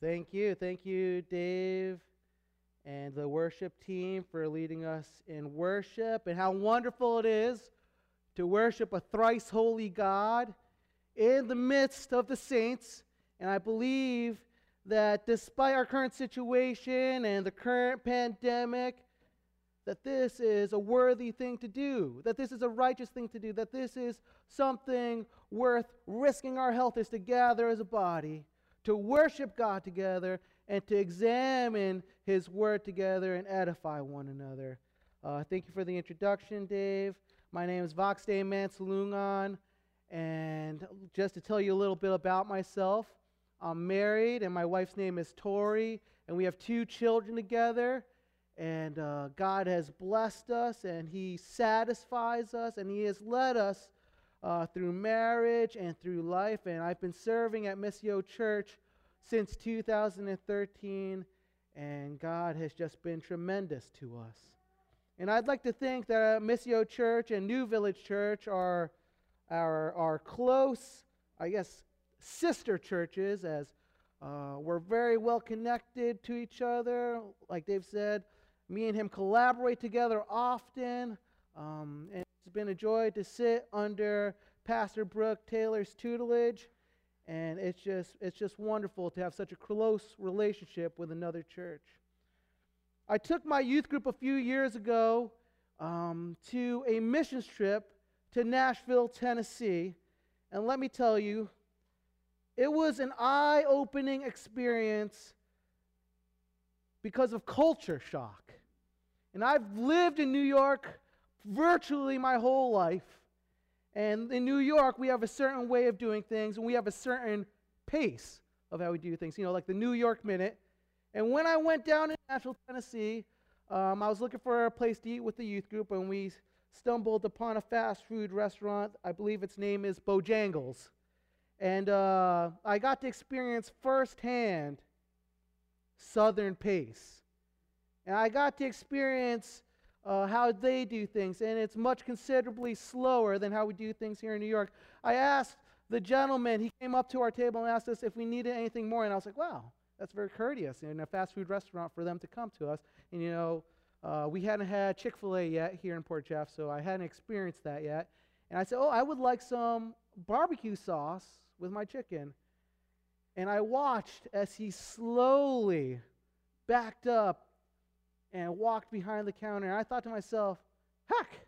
Thank you. Thank you, Dave and the worship team for leading us in worship and how wonderful it is to worship a thrice holy God in the midst of the saints. And I believe that despite our current situation and the current pandemic, that this is a worthy thing to do, that this is a righteous thing to do, that this is something worth risking our health is to gather as a body, to worship God together, and to examine His Word together and edify one another. Uh, thank you for the introduction, Dave. My name is Voxday Mansalungan, and just to tell you a little bit about myself, I'm married, and my wife's name is Tori, and we have two children together. And uh, God has blessed us, and He satisfies us, and He has led us uh, through marriage and through life. And I've been serving at Missio Church since 2013, and God has just been tremendous to us. And I'd like to think that Missio Church and New Village Church are our, our close, I guess, sister churches, as uh, we're very well connected to each other. Like Dave said, me and him collaborate together often. Um, and it's been a joy to sit under Pastor Brooke Taylor's tutelage. And it's just, it's just wonderful to have such a close relationship with another church. I took my youth group a few years ago um, to a missions trip to Nashville, Tennessee. And let me tell you, it was an eye opening experience because of culture shock. And I've lived in New York virtually my whole life. And in New York, we have a certain way of doing things, and we have a certain pace of how we do things, you know, like the New York Minute. And when I went down in Nashville, Tennessee, um, I was looking for a place to eat with the youth group, and we stumbled upon a fast food restaurant. I believe its name is Bojangles. And uh, I got to experience firsthand Southern pace. And I got to experience uh, how they do things, and it's much considerably slower than how we do things here in New York. I asked the gentleman, he came up to our table and asked us if we needed anything more, and I was like, wow, that's very courteous in a fast food restaurant for them to come to us. And you know, uh, we hadn't had Chick fil A yet here in Port Jeff, so I hadn't experienced that yet. And I said, oh, I would like some barbecue sauce with my chicken. And I watched as he slowly backed up and walked behind the counter. And I thought to myself, heck,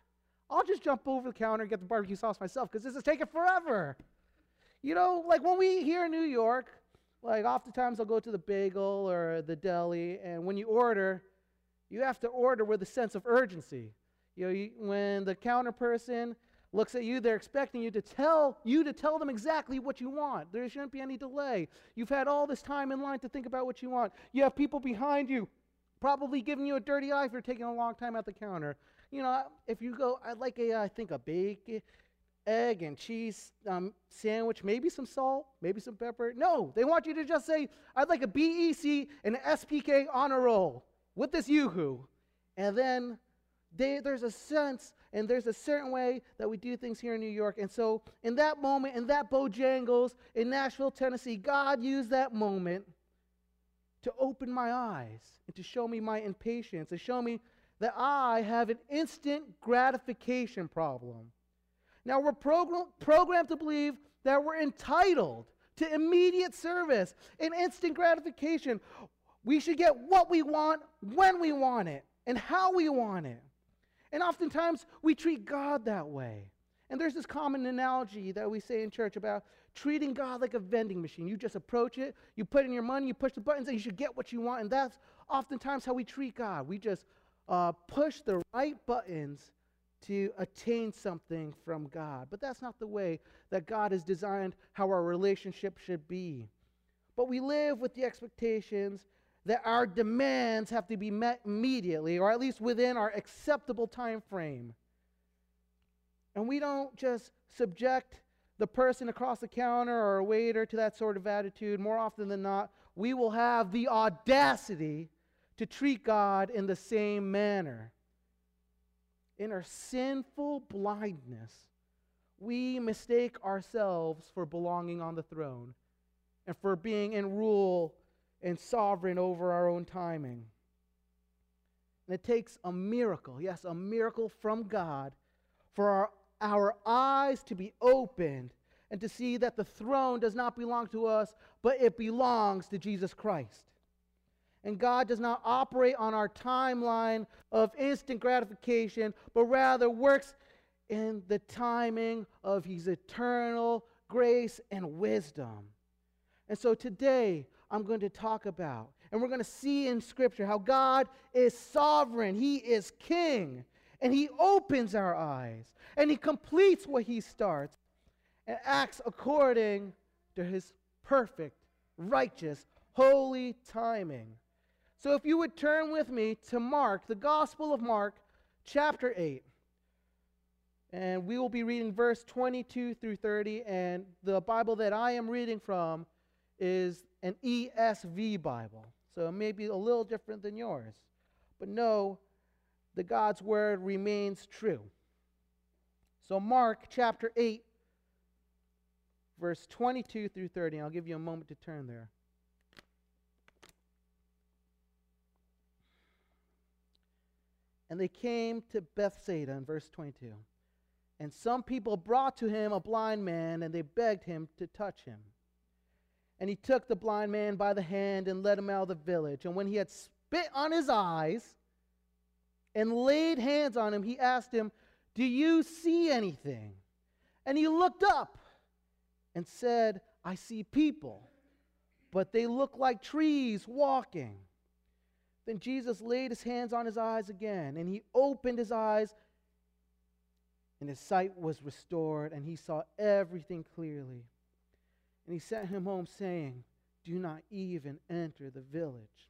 I'll just jump over the counter and get the barbecue sauce myself because this is taking forever. You know, like when we here in New York, like oftentimes I'll go to the bagel or the deli, and when you order, you have to order with a sense of urgency. You know, you, when the counter person looks at you, they're expecting you to tell you to tell them exactly what you want. There shouldn't be any delay. You've had all this time in line to think about what you want. You have people behind you probably giving you a dirty eye if you're taking a long time at the counter. You know, if you go, I'd like a, I think a bacon, egg and cheese um, sandwich, maybe some salt, maybe some pepper. No, they want you to just say, I'd like a BEC and an SPK on a roll with this yoo-hoo. And then they, there's a sense and there's a certain way that we do things here in New York. And so, in that moment, in that Bojangles in Nashville, Tennessee, God used that moment to open my eyes and to show me my impatience, to show me that I have an instant gratification problem. Now, we're program, programmed to believe that we're entitled to immediate service and instant gratification. We should get what we want, when we want it, and how we want it. And oftentimes we treat God that way. And there's this common analogy that we say in church about treating God like a vending machine. You just approach it, you put in your money, you push the buttons, and you should get what you want. And that's oftentimes how we treat God. We just uh, push the right buttons to attain something from God. But that's not the way that God has designed how our relationship should be. But we live with the expectations that our demands have to be met immediately, or at least within our acceptable time frame. And we don't just subject the person across the counter or a waiter to that sort of attitude. More often than not, we will have the audacity to treat God in the same manner. In our sinful blindness, we mistake ourselves for belonging on the throne and for being in rule and sovereign over our own timing. And it takes a miracle, yes, a miracle from God, for our, our eyes to be opened and to see that the throne does not belong to us, but it belongs to Jesus Christ. And God does not operate on our timeline of instant gratification, but rather works in the timing of His eternal grace and wisdom. And so today, I'm going to talk about, and we're going to see in Scripture how God is sovereign, He is King, and He opens our eyes, and He completes what He starts, and acts according to His perfect, righteous, holy timing. So if you would turn with me to Mark, the Gospel of Mark, chapter 8. And we will be reading verse 22 through 30. And the Bible that I am reading from is an ESV Bible. So it may be a little different than yours. But know that God's word remains true. So, Mark chapter 8, verse 22 through 30. I'll give you a moment to turn there. And they came to Bethsaida in verse 22. And some people brought to him a blind man, and they begged him to touch him. And he took the blind man by the hand and led him out of the village. And when he had spit on his eyes and laid hands on him, he asked him, Do you see anything? And he looked up and said, I see people, but they look like trees walking. Then Jesus laid his hands on his eyes again, and he opened his eyes, and his sight was restored, and he saw everything clearly. And he sent him home, saying, Do not even enter the village.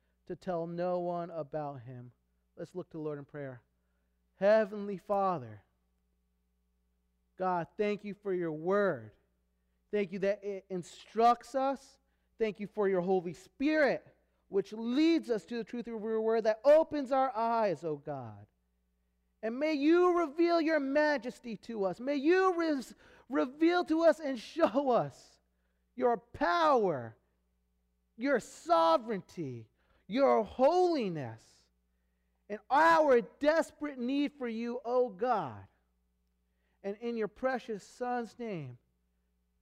to tell no one about him. Let's look to the Lord in prayer. Heavenly Father, God, thank you for your word. Thank you that it instructs us. Thank you for your Holy Spirit which leads us to the truth of your word that opens our eyes, O God. And may you reveal your majesty to us. May you reveal to us and show us your power, your sovereignty, your holiness, and our desperate need for you, O God. And in your precious Son's name,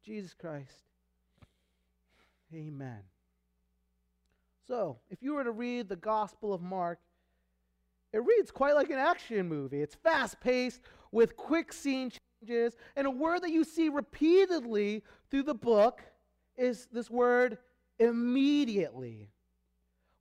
Jesus Christ. Amen. So, if you were to read the Gospel of Mark, it reads quite like an action movie. It's fast paced with quick scene changes, and a word that you see repeatedly through the book is this word immediately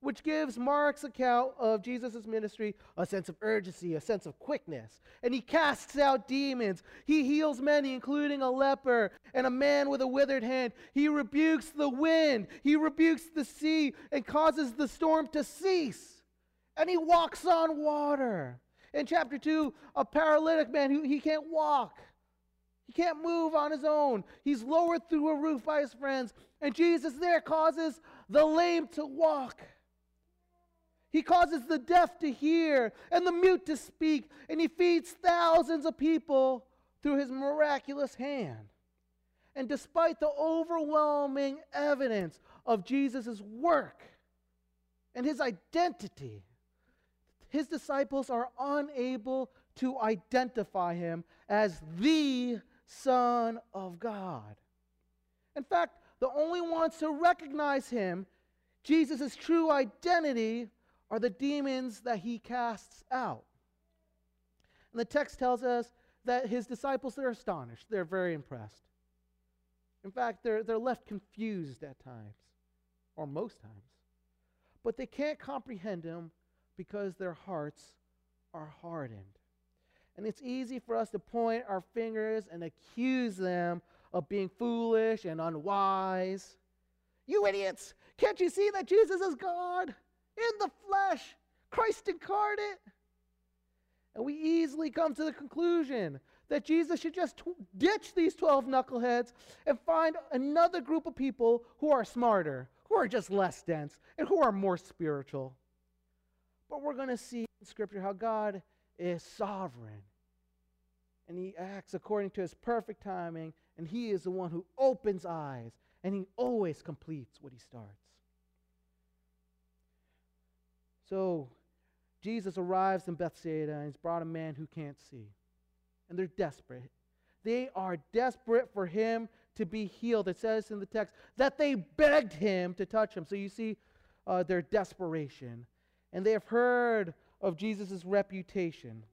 which gives Mark's account of Jesus' ministry a sense of urgency, a sense of quickness. And he casts out demons. He heals many, including a leper and a man with a withered hand. He rebukes the wind, he rebukes the sea, and causes the storm to cease. And he walks on water. In chapter 2, a paralytic man who he can't walk. He can't move on his own. He's lowered through a roof by his friends. And Jesus there causes the lame to walk. He causes the deaf to hear and the mute to speak, and he feeds thousands of people through his miraculous hand. And despite the overwhelming evidence of Jesus' work and his identity, his disciples are unable to identify him as the Son of God. In fact, the only ones to recognize him, Jesus' true identity, are the demons that he casts out. And the text tells us that his disciples are astonished. They're very impressed. In fact, they're, they're left confused at times, or most times. But they can't comprehend him because their hearts are hardened. And it's easy for us to point our fingers and accuse them of being foolish and unwise. You idiots! Can't you see that Jesus is God in the flesh, Christ incarnate? And we easily come to the conclusion that Jesus should just ditch these 12 knuckleheads and find another group of people who are smarter, who are just less dense, and who are more spiritual. But we're going to see in Scripture how God is sovereign. And he acts according to his perfect timing, and he is the one who opens eyes, and he always completes what he starts. So, Jesus arrives in Bethsaida and he's brought a man who can't see. And they're desperate. They are desperate for him to be healed. It says in the text that they begged him to touch him. So you see uh, their desperation. And they have heard of Jesus' reputation.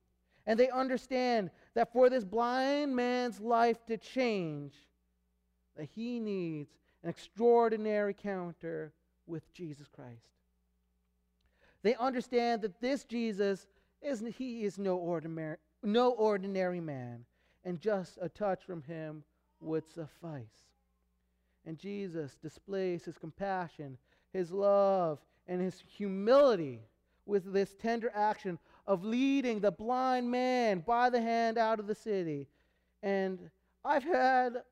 And they understand that for this blind man's life to change, that he needs an extraordinary encounter with Jesus Christ. They understand that this Jesus is he is no ordinary no ordinary man, and just a touch from him would suffice. And Jesus displays his compassion, his love, and his humility with this tender action of leading the blind man by the hand out of the city. And I've had,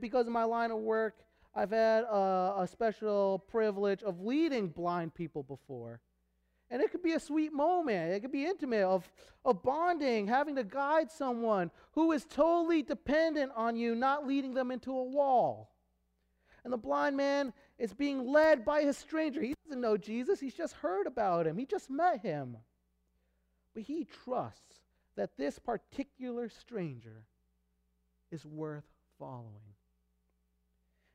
because of my line of work, I've had a, a special privilege of leading blind people before. And it could be a sweet moment. It could be intimate, of, of bonding, having to guide someone who is totally dependent on you, not leading them into a wall. And the blind man is being led by a stranger. He doesn't know Jesus, he's just heard about him, he just met him. But he trusts that this particular stranger is worth following.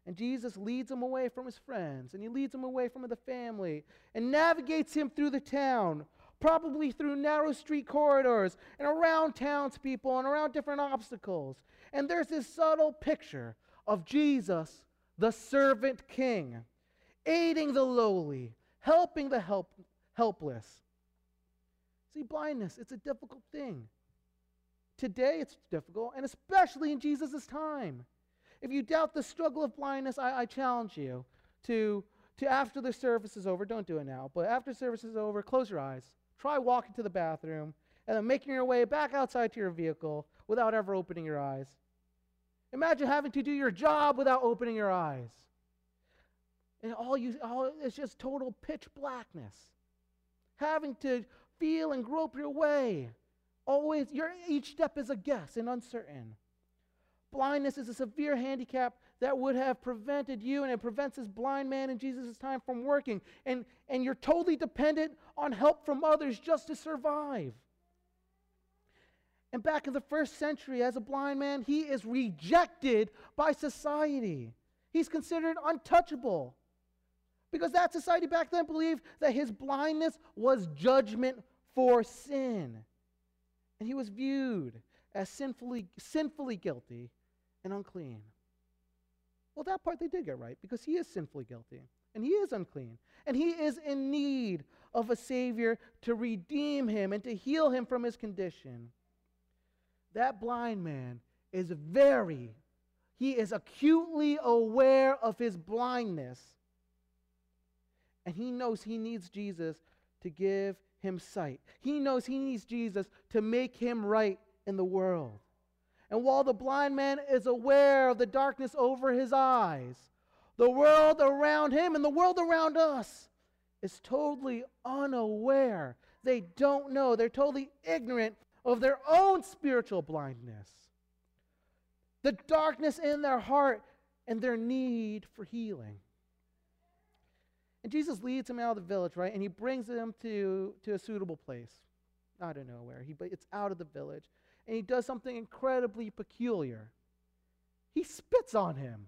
And Jesus leads him away from his friends, and he leads him away from the family, and navigates him through the town, probably through narrow street corridors, and around townspeople, and around different obstacles. And there's this subtle picture of Jesus, the servant king, aiding the lowly, helping the help, helpless. See, blindness, it's a difficult thing. Today it's difficult, and especially in Jesus' time. If you doubt the struggle of blindness, I, I challenge you to, to, after the service is over, don't do it now, but after service is over, close your eyes. Try walking to the bathroom and then making your way back outside to your vehicle without ever opening your eyes. Imagine having to do your job without opening your eyes. And all you all it's just total pitch blackness. Having to feel and grope your way. Always your each step is a guess and uncertain. Blindness is a severe handicap that would have prevented you and it prevents this blind man in Jesus' time from working. And, and you're totally dependent on help from others just to survive. And back in the first century, as a blind man, he is rejected by society. He's considered untouchable. Because that society back then believed that his blindness was judgment for sin. And he was viewed as sinfully, sinfully guilty and unclean. Well, that part they did get right because he is sinfully guilty and he is unclean and he is in need of a Savior to redeem him and to heal him from his condition. That blind man is very, he is acutely aware of his blindness. And he knows he needs Jesus to give him sight. He knows he needs Jesus to make him right in the world. And while the blind man is aware of the darkness over his eyes, the world around him and the world around us is totally unaware. They don't know. They're totally ignorant of their own spiritual blindness, the darkness in their heart, and their need for healing. And Jesus leads him out of the village, right? And he brings him to, to a suitable place. I don't know where. He, but it's out of the village and he does something incredibly peculiar. He spits on him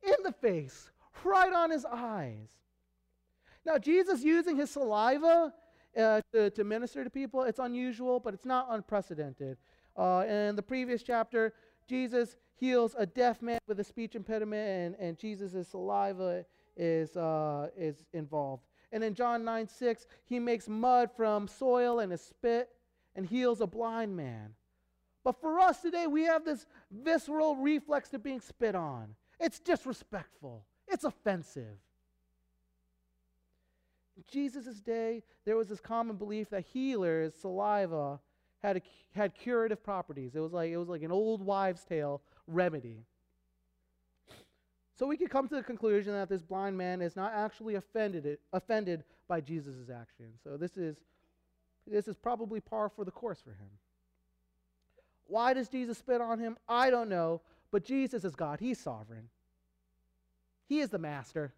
in the face, right on his eyes. Now, Jesus using his saliva uh, to, to, minister to people, it's unusual, but it's not unprecedented. Uh, in the previous chapter, Jesus heals a deaf man with a speech impediment, and, and Jesus' saliva is, uh, is involved. And in John 9 6, he makes mud from soil and a spit and heals a blind man. But for us today, we have this visceral reflex to being spit on. It's disrespectful, it's offensive. In Jesus' day, there was this common belief that healers' saliva had, a, had curative properties. It was, like, it was like an old wives' tale remedy. So we could come to the conclusion that this blind man is not actually offended, offended by Jesus' action. So this is, this is probably par for the course for him. Why does Jesus spit on him? I don't know. But Jesus is God, He's sovereign. He is the master.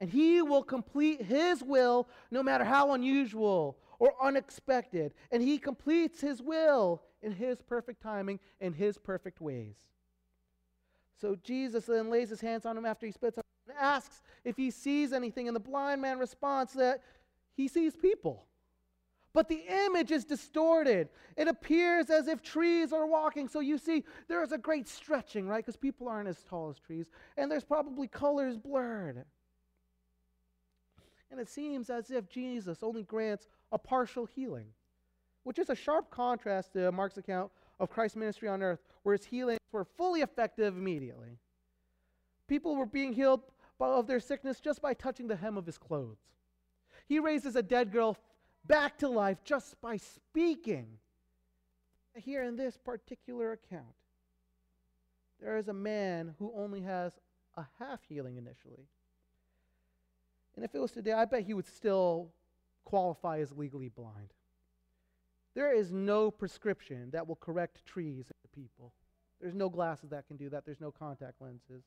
And He will complete His will no matter how unusual or unexpected. And He completes His will in His perfect timing and His perfect ways. So Jesus then lays his hands on him after he spits on him and asks if he sees anything. And the blind man responds that he sees people. But the image is distorted. It appears as if trees are walking. So you see, there is a great stretching, right? Because people aren't as tall as trees. And there's probably colors blurred. And it seems as if Jesus only grants a partial healing, which is a sharp contrast to Mark's account of Christ's ministry on earth, where his healings were fully effective immediately. People were being healed of their sickness just by touching the hem of his clothes. He raises a dead girl back to life just by speaking. Here in this particular account, there is a man who only has a half healing initially. And if it was today, I bet he would still qualify as legally blind. There is no prescription that will correct trees and people. There's no glasses that can do that. There's no contact lenses.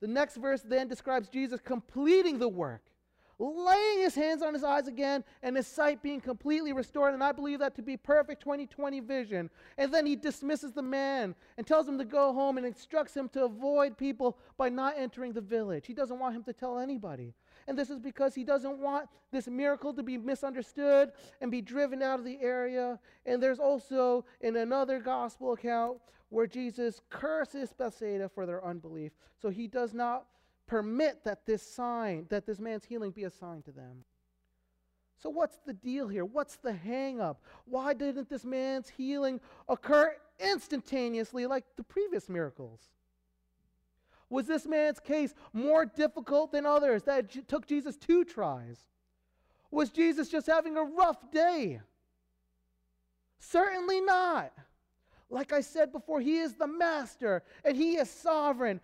The next verse then describes Jesus completing the work laying his hands on his eyes again and his sight being completely restored. And I believe that to be perfect 2020 vision. And then he dismisses the man and tells him to go home and instructs him to avoid people by not entering the village. He doesn't want him to tell anybody. And this is because he doesn't want this miracle to be misunderstood and be driven out of the area. And there's also in another gospel account where Jesus curses Bethsaida for their unbelief. So he does not permit that this sign, that this man's healing be a sign to them. So, what's the deal here? What's the hang up? Why didn't this man's healing occur instantaneously like the previous miracles? Was this man's case more difficult than others that took Jesus two tries? Was Jesus just having a rough day? Certainly not. Like I said before, he is the master and he is sovereign.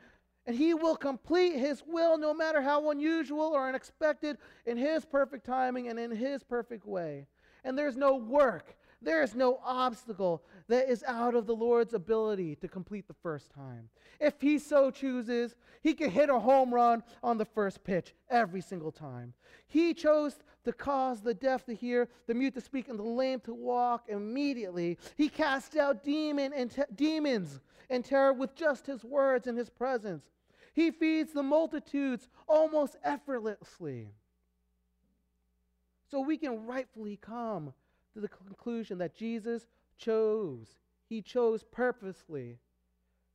And he will complete his will no matter how unusual or unexpected in his perfect timing and in his perfect way. And there's no work, there is no obstacle that is out of the Lord's ability to complete the first time. If he so chooses, he can hit a home run on the first pitch every single time. He chose to cause the deaf to hear, the mute to speak, and the lame to walk immediately. He cast out demon and te- demons and terror with just his words and his presence. He feeds the multitudes almost effortlessly. So we can rightfully come to the conclusion that Jesus chose, he chose purposely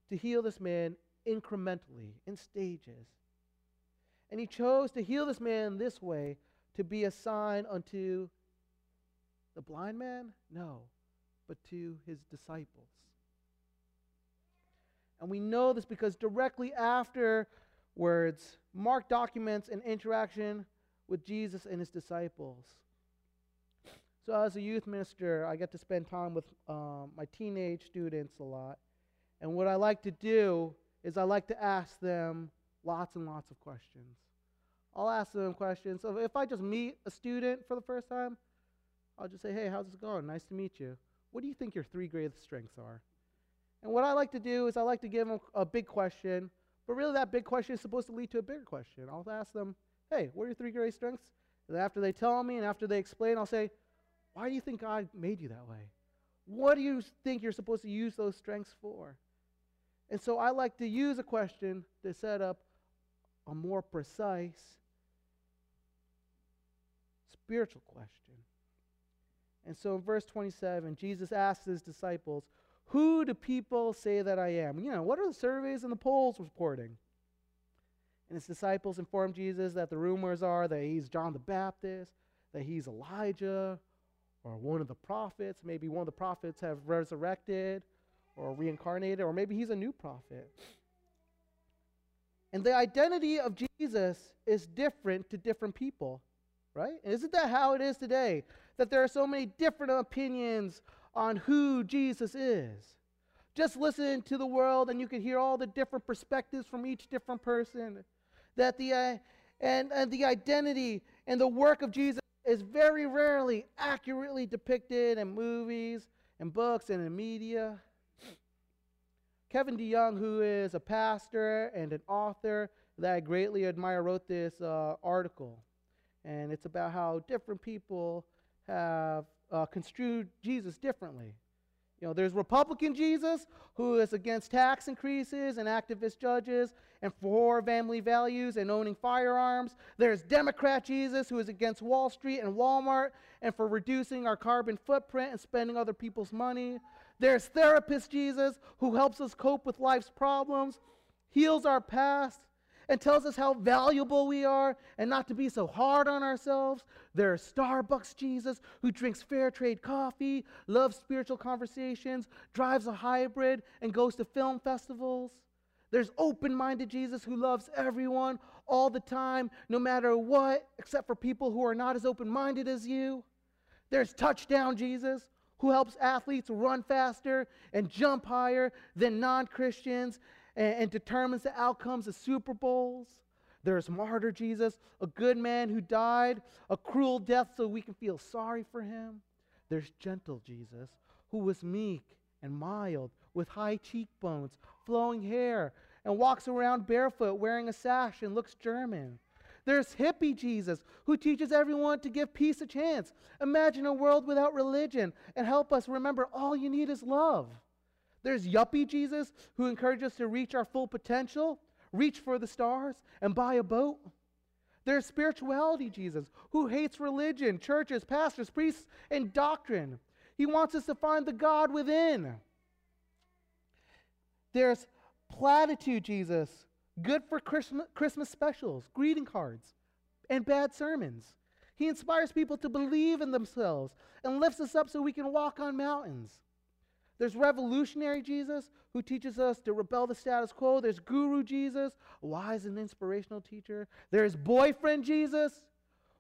to heal this man incrementally, in stages. And he chose to heal this man this way to be a sign unto the blind man? No, but to his disciples. And we know this because directly afterwards, Mark documents an interaction with Jesus and his disciples. So, as a youth minister, I get to spend time with um, my teenage students a lot. And what I like to do is I like to ask them lots and lots of questions. I'll ask them questions. So, if I just meet a student for the first time, I'll just say, Hey, how's it going? Nice to meet you. What do you think your three greatest strengths are? And what I like to do is I like to give them a big question, but really that big question is supposed to lead to a bigger question. I'll ask them, hey, what are your three greatest strengths? And after they tell me and after they explain, I'll say, why do you think God made you that way? What do you think you're supposed to use those strengths for? And so I like to use a question to set up a more precise spiritual question. And so in verse 27, Jesus asks his disciples, who do people say that I am? You know, what are the surveys and the polls reporting? And his disciples inform Jesus that the rumors are that he's John the Baptist, that he's Elijah, or one of the prophets. Maybe one of the prophets have resurrected or reincarnated, or maybe he's a new prophet. And the identity of Jesus is different to different people, right? Isn't that how it is today? That there are so many different opinions on who Jesus is. Just listen to the world and you can hear all the different perspectives from each different person. That the uh, and, and the identity and the work of Jesus is very rarely accurately depicted in movies and books and in media. Kevin DeYoung, who is a pastor and an author that I greatly admire, wrote this uh, article. And it's about how different people have uh, construed Jesus differently. You know, there's Republican Jesus, who is against tax increases and activist judges and for family values and owning firearms. There's Democrat Jesus, who is against Wall Street and Walmart and for reducing our carbon footprint and spending other people's money. There's therapist Jesus, who helps us cope with life's problems, heals our past, and tells us how valuable we are and not to be so hard on ourselves. There's Starbucks Jesus, who drinks fair trade coffee, loves spiritual conversations, drives a hybrid, and goes to film festivals. There's open minded Jesus who loves everyone all the time, no matter what, except for people who are not as open minded as you. There's touchdown Jesus who helps athletes run faster and jump higher than non Christians and, and, determines the outcomes of Super Bowls. There's martyr Jesus, a good man who died a cruel death so we can feel sorry for him. There's gentle Jesus, who was meek and mild, with high cheekbones, flowing hair, and walks around barefoot wearing a sash and looks German. There's hippie Jesus, who teaches everyone to give peace a chance. Imagine a world without religion and help us remember all you need is love. There's yuppie Jesus, who encourages us to reach our full potential, reach for the stars, and buy a boat. There's spirituality Jesus, who hates religion, churches, pastors, priests, and doctrine. He wants us to find the God within. There's platitude Jesus, good for Christmas specials, greeting cards, and bad sermons. He inspires people to believe in themselves and lifts us up so we can walk on mountains. There's revolutionary Jesus who teaches us to rebel the status quo. There's guru Jesus, wise and inspirational teacher. There's boyfriend Jesus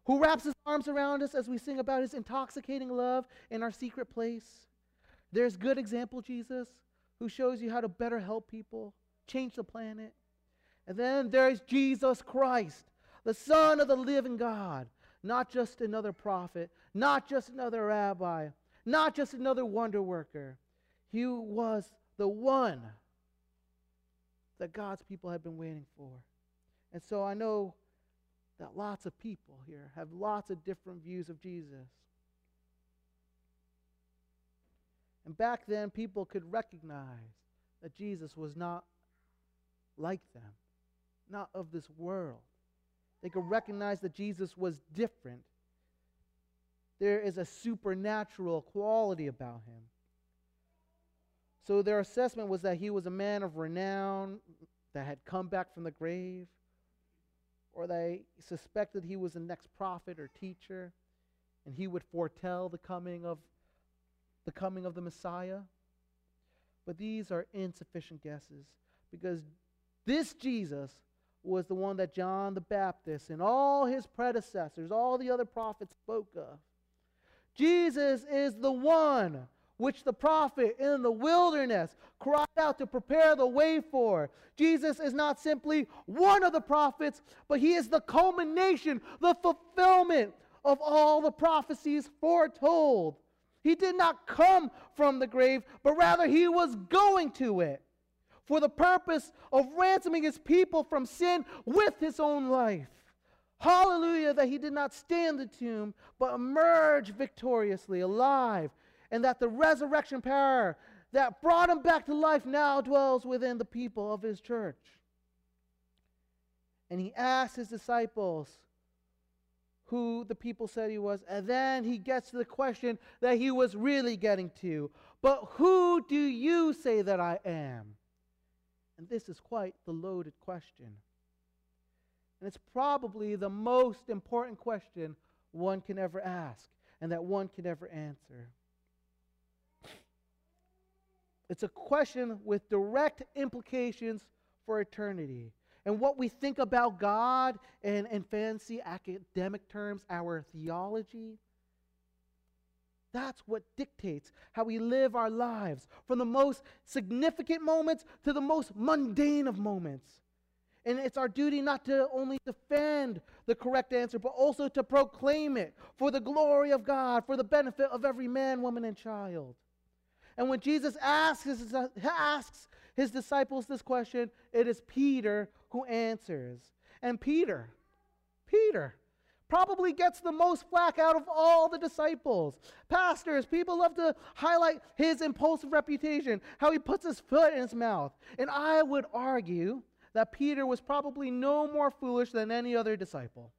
who wraps his arms around us as we sing about his intoxicating love in our secret place. There's good example Jesus who shows you how to better help people, change the planet. And then there's Jesus Christ, the Son of the living God, not just another prophet, not just another rabbi, not just another wonder worker. He was the one that God's people had been waiting for. And so I know that lots of people here have lots of different views of Jesus. And back then, people could recognize that Jesus was not like them, not of this world. They could recognize that Jesus was different. There is a supernatural quality about him. So their assessment was that he was a man of renown that had come back from the grave, or they suspected he was the next prophet or teacher, and he would foretell the coming of the coming of the Messiah. But these are insufficient guesses because this Jesus was the one that John the Baptist and all his predecessors, all the other prophets spoke of. Jesus is the one which the prophet in the wilderness cried out to prepare the way for. Jesus is not simply one of the prophets, but he is the culmination, the fulfillment of all the prophecies foretold. He did not come from the grave, but rather he was going to it for the purpose of ransoming his people from sin with his own life. Hallelujah, that he did not stay in the tomb, but emerge victoriously, alive, and that the resurrection power that brought him back to life now dwells within the people of his church. And he asked his disciples, who the people said he was. And then he gets to the question that he was really getting to. But who do you say that I am? And this is quite the loaded question. And it's probably the most important question one can ever ask and that one can ever answer. It's a question with direct implications for eternity. and what we think about God and, in fancy academic terms, our theology. That's what dictates how we live our lives, from the most significant moments to the most mundane of moments. And it's our duty not to only defend the correct answer, but also to proclaim it for the glory of God, for the benefit of every man, woman, and child. And when Jesus asks his, asks his disciples this question, it is Peter who answers. And Peter, Peter, probably gets the most flack out of all the disciples. Pastors, people love to highlight his impulsive reputation, how he puts his foot in his mouth. And I would argue that Peter was probably no more foolish than any other disciple.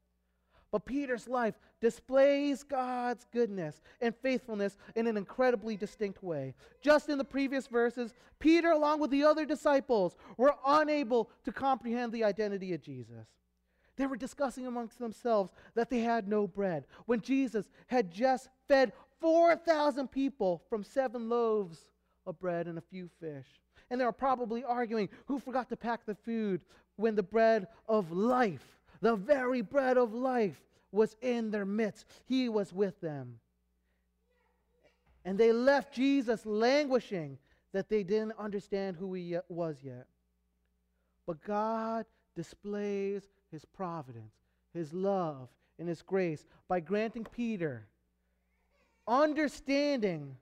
But Peter's life displays God's goodness and faithfulness in an incredibly distinct way. Just in the previous verses, Peter, along with the other disciples, were unable to comprehend the identity of Jesus. They were discussing amongst themselves that they had no bread when Jesus had just fed 4,000 people from seven loaves of bread and a few fish. And they were probably arguing who forgot to pack the food when the bread of life the very bread of life was in their midst. He was with them. And they left Jesus languishing that they didn't understand who he uh, was yet. But God displays his providence, his love, and his grace by granting Peter understanding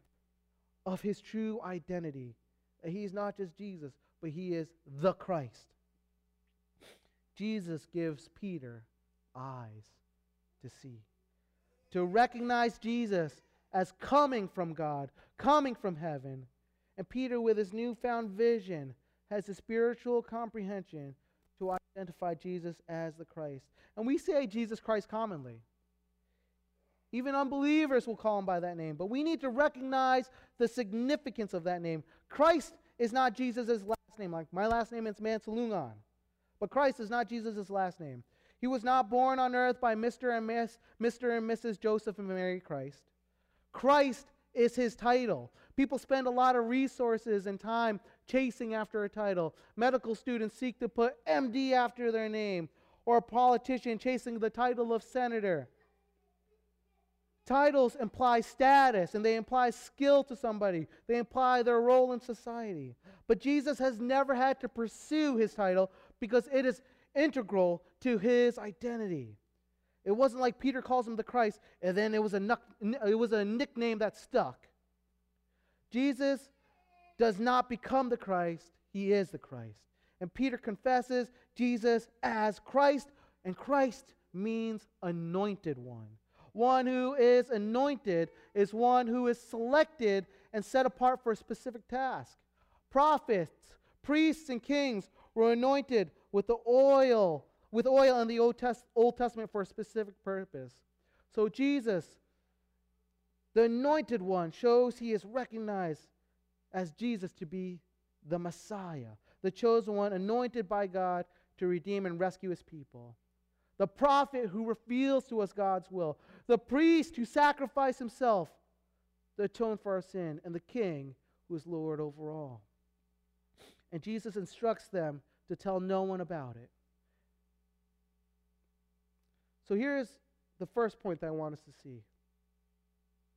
of his true identity. That he is not just Jesus, but he is the Christ. Jesus gives Peter eyes to see, to recognize Jesus as coming from God, coming from heaven. And Peter, with his newfound vision, has a spiritual comprehension to identify Jesus as the Christ. And we say Jesus Christ commonly. Even unbelievers will call him by that name. But we need to recognize the significance of that name. Christ is not Jesus' last name. Like my last name is Mansalungan. But Christ is not Jesus' last name. He was not born on earth by Mr. and Miss, Mr. and Mrs. Joseph and Mary Christ. Christ is his title. People spend a lot of resources and time chasing after a title. Medical students seek to put MD after their name, or a politician chasing the title of senator. Titles imply status and they imply skill to somebody, they imply their role in society. But Jesus has never had to pursue his title because it is integral to his identity. It wasn't like Peter calls him the Christ and then it was a, it was a nickname that stuck. Jesus does not become the Christ, he is the Christ. And Peter confesses Jesus as Christ, and Christ means anointed one. One who is anointed is one who is selected and set apart for a specific task. Prophets, priests, and kings were anointed with the oil, with oil in the Old, Test, Old Testament for a specific purpose. So Jesus, the anointed one, shows he is recognized as Jesus to be the Messiah, the chosen one, anointed by God to redeem and rescue his people. The prophet who reveals to us God's will, the priest who sacrificed himself to atone for our sin, and the king who is Lord over all. And Jesus instructs them to tell no one about it. So here's the first point that I want us to see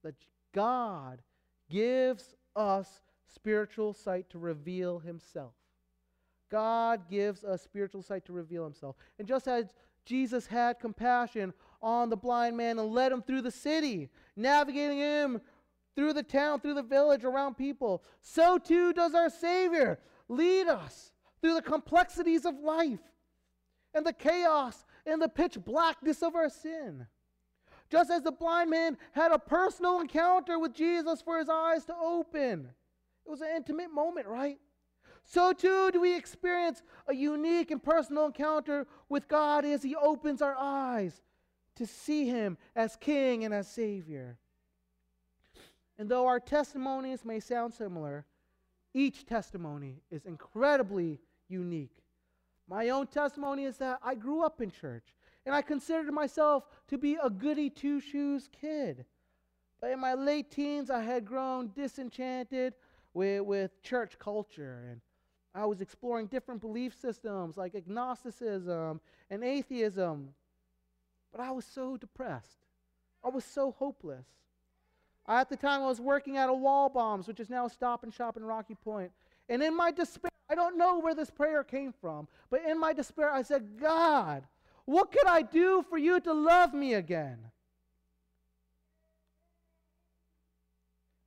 that God gives us spiritual sight to reveal himself. God gives us spiritual sight to reveal himself. And just as Jesus had compassion on the blind man and led him through the city, navigating him through the town, through the village, around people, so too does our Savior lead us through the complexities of life and the chaos and the pitch blackness of our sin. Just as the blind man had a personal encounter with Jesus for his eyes to open, it was an intimate moment, right? So too do we experience a unique and personal encounter with God as He opens our eyes to see Him as King and as Savior. And though our testimonies may sound similar, each testimony is incredibly unique. My own testimony is that I grew up in church and I considered myself to be a goody two shoes kid. But in my late teens, I had grown disenchanted with, with church culture and I was exploring different belief systems like agnosticism and atheism. But I was so depressed. I was so hopeless. At the time, I was working at a Waldbaum's, which is now a stop and shop in Rocky Point. And in my despair, I don't know where this prayer came from, but in my despair, I said, God, what could I do for you to love me again?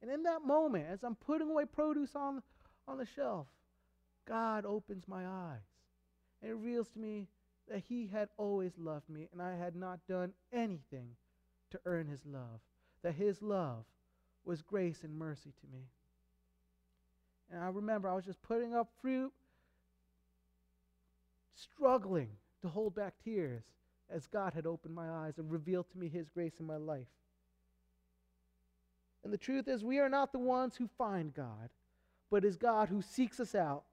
And in that moment, as I'm putting away produce on, on the shelf, God opens my eyes and it reveals to me that He had always loved me and I had not done anything to earn His love, that His love was grace and mercy to me. And I remember I was just putting up fruit, struggling to hold back tears as God had opened my eyes and revealed to me His grace in my life. And the truth is, we are not the ones who find God, but is God who seeks us out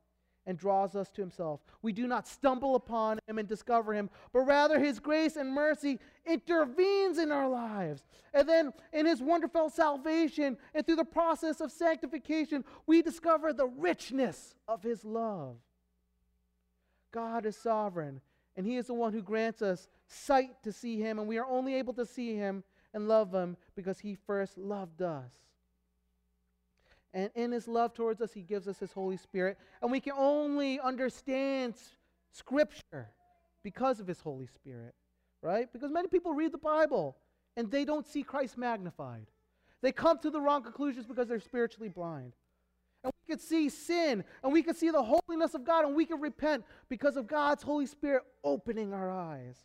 and draws us to himself. We do not stumble upon him and discover him, but rather his grace and mercy intervenes in our lives. And then in his wonderful salvation and through the process of sanctification, we discover the richness of his love. God is sovereign, and he is the one who grants us sight to see him, and we are only able to see him and love him because he first loved us. And in his love towards us, he gives us his Holy Spirit. And we can only understand Scripture because of his Holy Spirit, right? Because many people read the Bible and they don't see Christ magnified. They come to the wrong conclusions because they're spiritually blind. And we can see sin and we can see the holiness of God and we can repent because of God's Holy Spirit opening our eyes.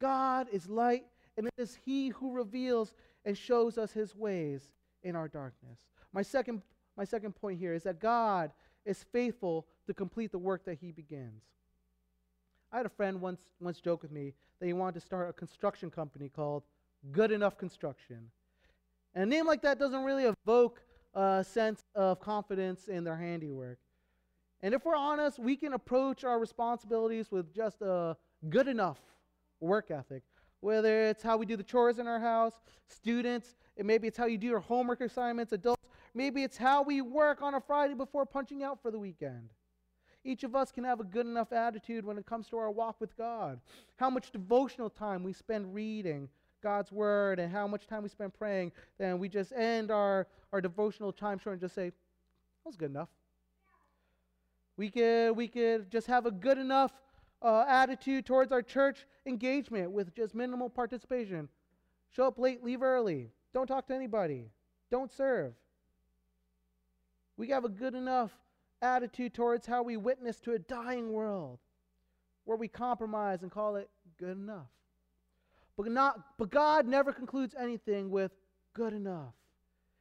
God is light and it is He who reveals and shows us His ways in our darkness. My second, my second point here is that God is faithful to complete the work that he begins. I had a friend once, once joke with me that he wanted to start a construction company called Good Enough Construction. And a name like that doesn't really evoke a sense of confidence in their handiwork. And if we're honest, we can approach our responsibilities with just a good enough work ethic. Whether it's how we do the chores in our house, students, and maybe it's how you do your homework assignments, adults. Maybe it's how we work on a Friday before punching out for the weekend. Each of us can have a good enough attitude when it comes to our walk with God. How much devotional time we spend reading God's word and how much time we spend praying, then we just end our, our devotional time short and just say, that was good enough. We could, we could just have a good enough uh, attitude towards our church engagement with just minimal participation. Show up late, leave early. Don't talk to anybody. Don't serve. We have a good enough attitude towards how we witness to a dying world where we compromise and call it good enough. But, not, but God never concludes anything with good enough.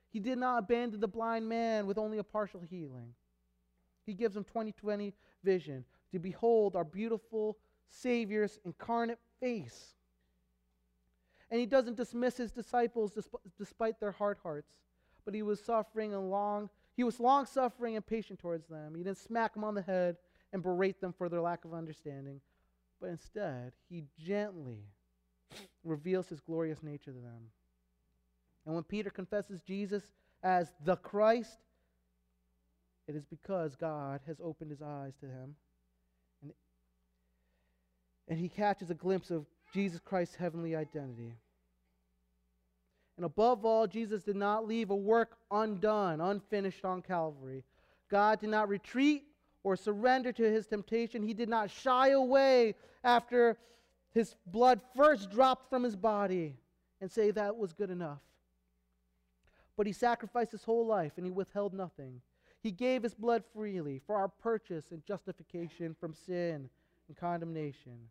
He did not abandon the blind man with only a partial healing. He gives him 2020 vision to behold our beautiful Savior's incarnate face. And he doesn't dismiss his disciples despite their hard hearts, but he was suffering and long, he was long suffering and patient towards them. He didn't smack them on the head and berate them for their lack of understanding, but instead, he gently reveals his glorious nature to them. And when Peter confesses Jesus as the Christ, it is because God has opened his eyes to him. And, he catches a glimpse of Jesus Christ's heavenly identity. And above all, Jesus did not leave a work undone, unfinished on Calvary. God did not retreat or surrender to his temptation. He did not shy away after his blood first dropped from his body and say that was good enough. But he sacrificed his whole life and he withheld nothing. He gave his blood freely for our purchase and justification from sin and condemnation.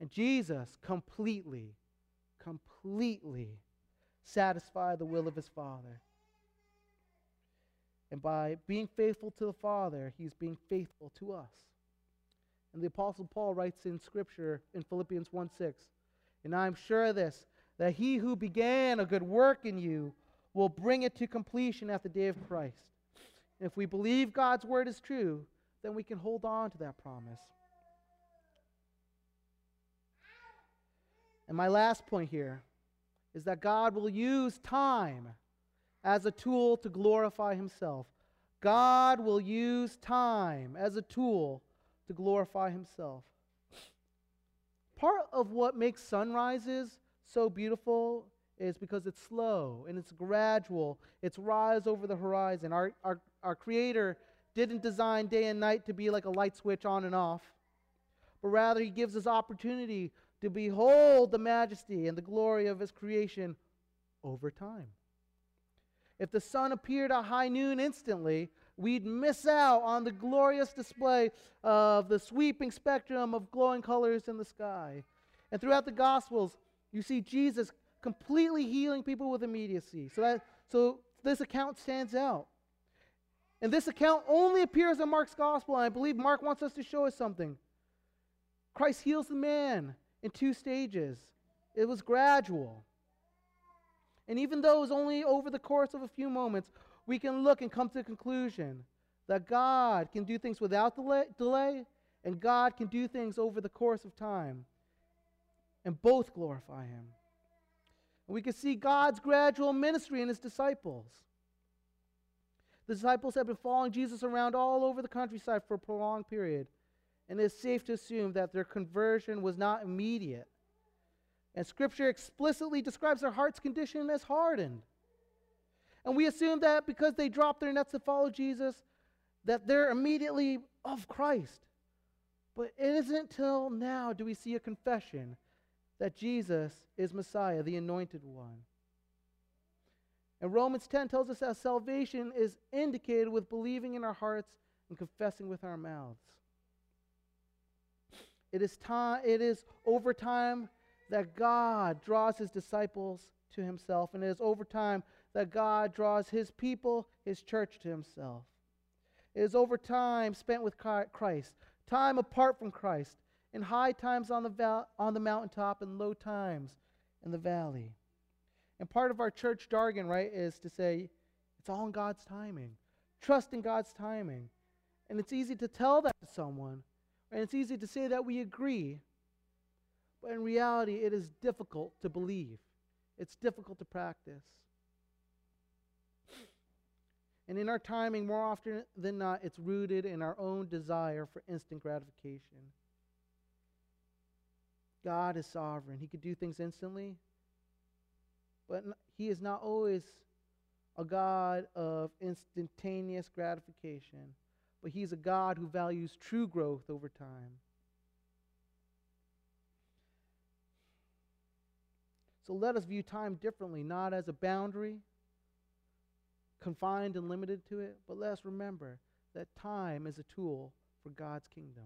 And Jesus completely, completely satisfied the will of his Father. And by being faithful to the Father, he's being faithful to us. And the Apostle Paul writes in Scripture in Philippians 1 6, And I'm sure of this, that he who began a good work in you will bring it to completion at the day of Christ. And if we believe God's word is true, then we can hold on to that promise. And my last point here is that God will use time as a tool to glorify himself. God will use time as a tool to glorify himself. Part of what makes sunrises so beautiful is because it's slow and it's gradual. It's rise over the horizon. Our, our, our Creator didn't design day and night to be like a light switch on and off, but rather He gives us opportunity to behold the majesty and the glory of His creation over time. If the sun appeared at high noon instantly, we'd miss out on the glorious display of the sweeping spectrum of glowing colors in the sky. And throughout the Gospels, you see Jesus completely healing people with immediacy. So that so this account stands out. And this account only appears in Mark's gospel, and I believe Mark wants us to show us something. Christ heals the man in two stages. It was gradual. And even though it was only over the course of a few moments, we can look and come to the conclusion that God can do things without delay, and God can do things over the course of time, and both glorify Him. And we can see God's gradual ministry in his disciples. The disciples have been following Jesus around all over the countryside for a prolonged period, and it's safe to assume that their conversion was not immediate. And Scripture explicitly describes their heart's condition as hardened. And we assume that because they dropped their nets to follow Jesus, that they're immediately of Christ. But it isn't till now do we see a confession that Jesus is Messiah, the anointed one. And Romans 10 tells us that salvation is indicated with believing in our hearts and confessing with our mouths. It is time it is over time that God draws his disciples to himself and it is over time that God draws his people, his church to himself. It is over time spent with Christ, time apart from Christ, in high times on the, val- on the mountaintop and low times in the valley. And part of our church jargon, right, is to say it's all in God's timing. Trust in God's timing. And it's easy to tell that to someone, and it's easy to say that we agree. But in reality, it is difficult to believe, it's difficult to practice. And in our timing, more often than not, it's rooted in our own desire for instant gratification. God is sovereign. He could do things instantly, but He is not always a God of instantaneous gratification, but He's a God who values true growth over time. So let us view time differently, not as a boundary, confined and limited to it, but let us remember that time is a tool for God's kingdom.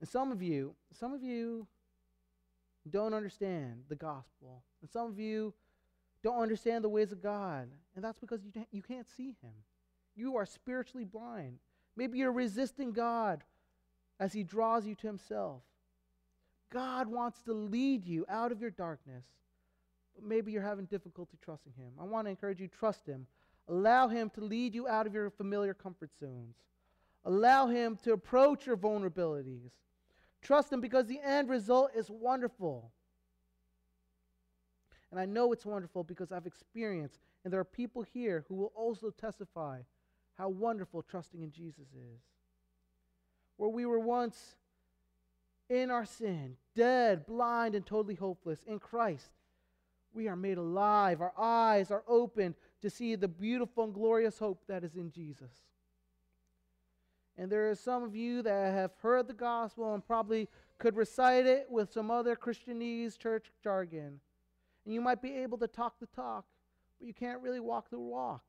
And some of you, some of you don't understand the gospel. And some of you don't understand the ways of God. And that's because you, you can't see him. You are spiritually blind. Maybe you're resisting God as he draws you to himself. God wants to lead you out of your darkness. But maybe you're having difficulty trusting him. I want to encourage you to trust him. Allow him to lead you out of your familiar comfort zones. Allow him to approach your vulnerabilities. Trust Him because the end result is wonderful. And I know it's wonderful because I've experienced, and there are people here who will also testify how wonderful trusting in Jesus is. Where we were once in our sin, dead, blind, and totally hopeless, in Christ, we are made alive. Our eyes are opened to see the beautiful and glorious hope that is in Jesus. And there are some of you that have heard the gospel and probably could recite it with some other Christianese church jargon. And you might be able to talk the talk, but you can't really walk the walk.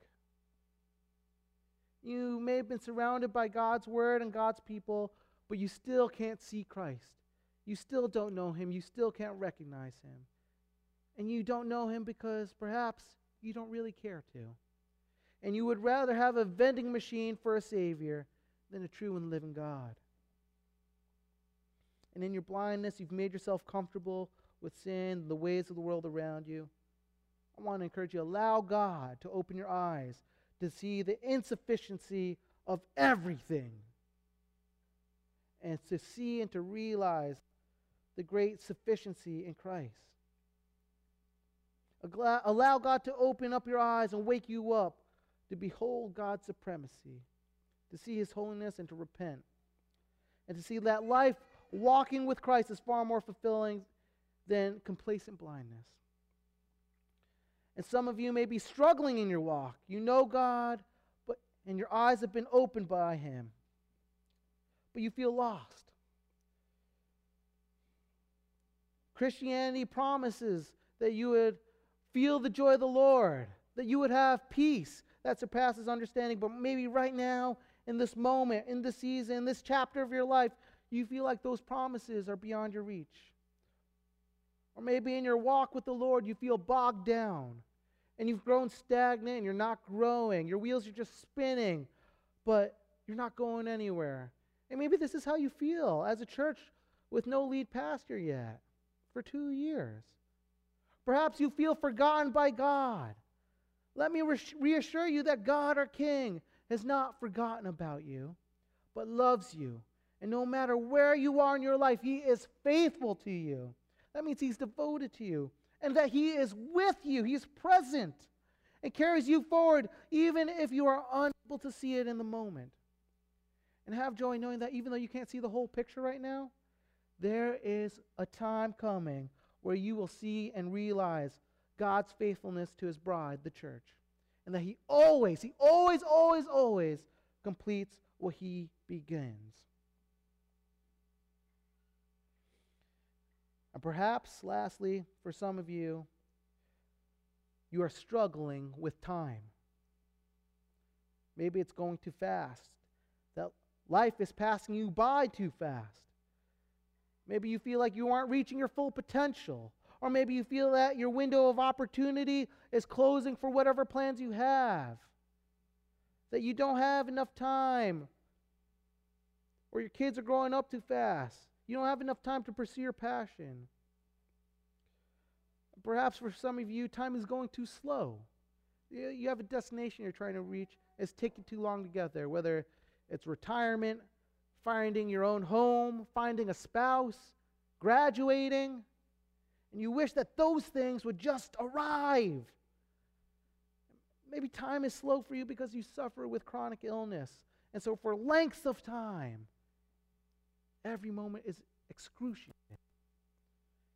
You may have been surrounded by God's word and God's people, but you still can't see Christ. You still don't know him. You still can't recognize him. And you don't know him because perhaps you don't really care to. And you would rather have a vending machine for a Savior than a true and living God. And in your blindness, you've made yourself comfortable with sin, the ways of the world around you. I want to encourage you allow God to open your eyes to see the insufficiency of everything and to see and to realize the great sufficiency in Christ. Allow God to open up your eyes and wake you up to behold God's supremacy, to see his holiness and to repent. And to see that life walking with Christ is far more fulfilling than complacent blindness. And some of you may be struggling in your walk. You know God, but and your eyes have been opened by him. But you feel lost. Christianity promises that you would feel the joy of the Lord, that you would have peace that surpasses understanding. But maybe right now, in this moment, in this season, in this chapter of your life, you feel like those promises are beyond your reach. Or maybe in your walk with the Lord, you feel bogged down and you've grown stagnant and you're not growing. Your wheels are just spinning, but you're not going anywhere. And maybe this is how you feel as a church with no lead pastor yet for two years. Perhaps you feel forgotten by God. Let me reassure you that God, our King, has not forgotten about you, but loves you. And no matter where you are in your life, He is faithful to you. That means He's devoted to you and that He is with you. He's present and carries you forward, even if you are unable to see it in the moment. And have joy knowing that even though you can't see the whole picture right now, there is a time coming where you will see and realize God's faithfulness to his bride, the church. And that he always, he always, always, always completes what he begins. And perhaps, lastly, for some of you, you are struggling with time. Maybe it's going too fast, that life is passing you by too fast. Maybe you feel like you aren't reaching your full potential. Or maybe you feel that your window of opportunity is closing for whatever plans you have. That you don't have enough time. Or your kids are growing up too fast. You don't have enough time to pursue your passion. Perhaps for some of you, time is going too slow. You have a destination you're trying to reach. It's taking too long to get there, whether it's retirement, finding your own home, finding a spouse, graduating, and you wish that those things would just arrive. Maybe time is slow for you because you suffer with chronic illness. And so, for lengths of time, every moment is excruciating.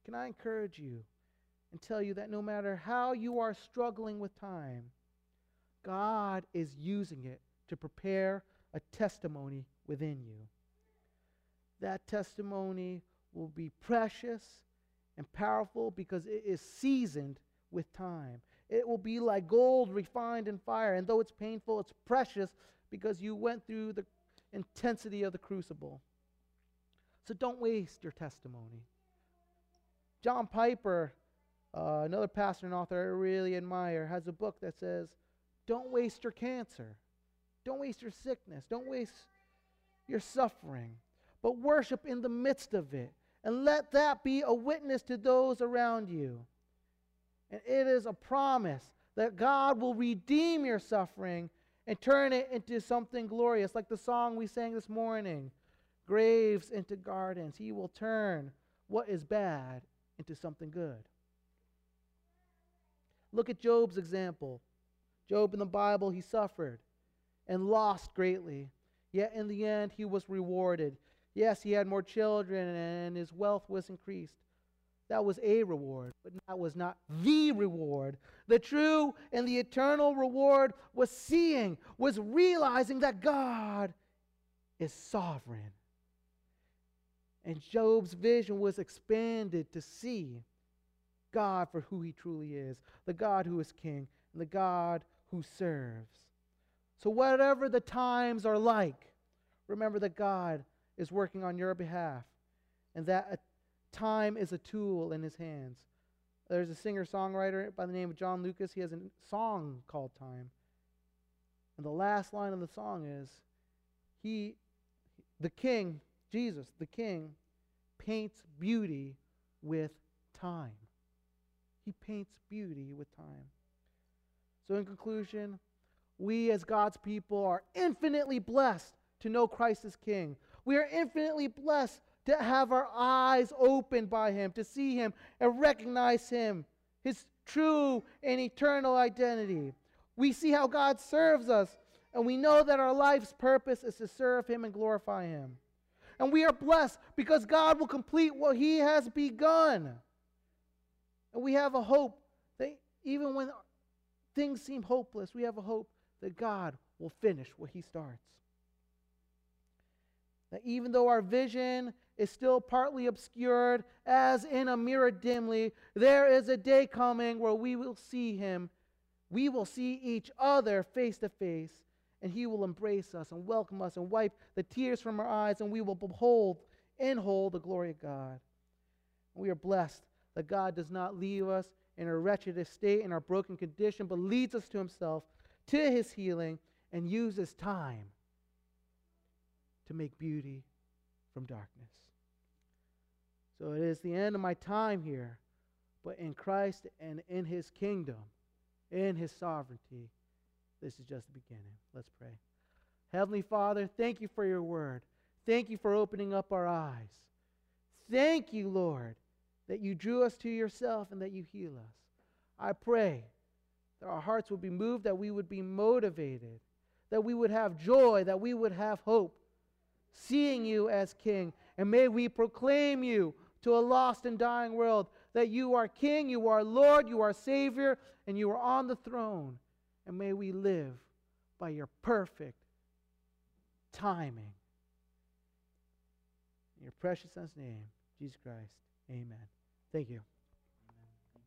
Can I encourage you and tell you that no matter how you are struggling with time, God is using it to prepare a testimony within you that testimony will be precious and powerful because it is seasoned with time. It will be like gold refined in fire. And though it's painful, it's precious because you went through the intensity of the crucible. So don't waste your testimony. John Piper, uh, another pastor and author I really admire, has a book that says, Don't waste your cancer. Don't waste your sickness. Don't waste your suffering but worship in the midst of it. And let that be a witness to those around you. And it is a promise that God will redeem your suffering and turn it into something glorious, like the song we sang this morning graves into gardens. He will turn what is bad into something good. Look at Job's example. Job in the Bible, he suffered and lost greatly, yet in the end, he was rewarded. Yes, he had more children and his wealth was increased. That was a reward, but that was not the reward. The true and the eternal reward was seeing, was realizing that God is sovereign. And Job's vision was expanded to see God for who he truly is, the God who is king, and the God who serves. So, whatever the times are like, remember that God is working on your behalf, and that uh, time is a tool in his hands. There's a singer songwriter by the name of John Lucas. He has a song called Time. And the last line of the song is He, the King, Jesus, the King, paints beauty with time. He paints beauty with time. So, in conclusion, we as God's people are infinitely blessed to know Christ as King. We are infinitely blessed to have our eyes opened by Him, to see Him and recognize Him, His true and eternal identity. We see how God serves us, and we know that our life's purpose is to serve Him and glorify Him. And we are blessed because God will complete what He has begun. And we have a hope that even when things seem hopeless, we have a hope that God will finish what He starts. That even though our vision is still partly obscured, as in a mirror dimly, there is a day coming where we will see Him. We will see each other face to face, and He will embrace us and welcome us and wipe the tears from our eyes, and we will behold and hold the glory of God. We are blessed that God does not leave us in a wretched estate, in our broken condition, but leads us to Himself, to His healing, and uses time to make beauty from darkness. So it is the end of my time here, but in Christ and in His kingdom, in His sovereignty, this is just the beginning. Let's pray. Heavenly Father, thank you for your word. Thank you for opening up our eyes. Thank you, Lord, that you drew us to yourself and that you heal us. I pray that our hearts would be moved, that we would be motivated, that we would have joy, that we would have hope, seeing you as King. And may we proclaim you to a lost and dying world that you are King, you are Lord, you are Savior, and you are on the throne. And may we live by your perfect timing. In your precious Son's name, Jesus Christ. Amen. Thank you.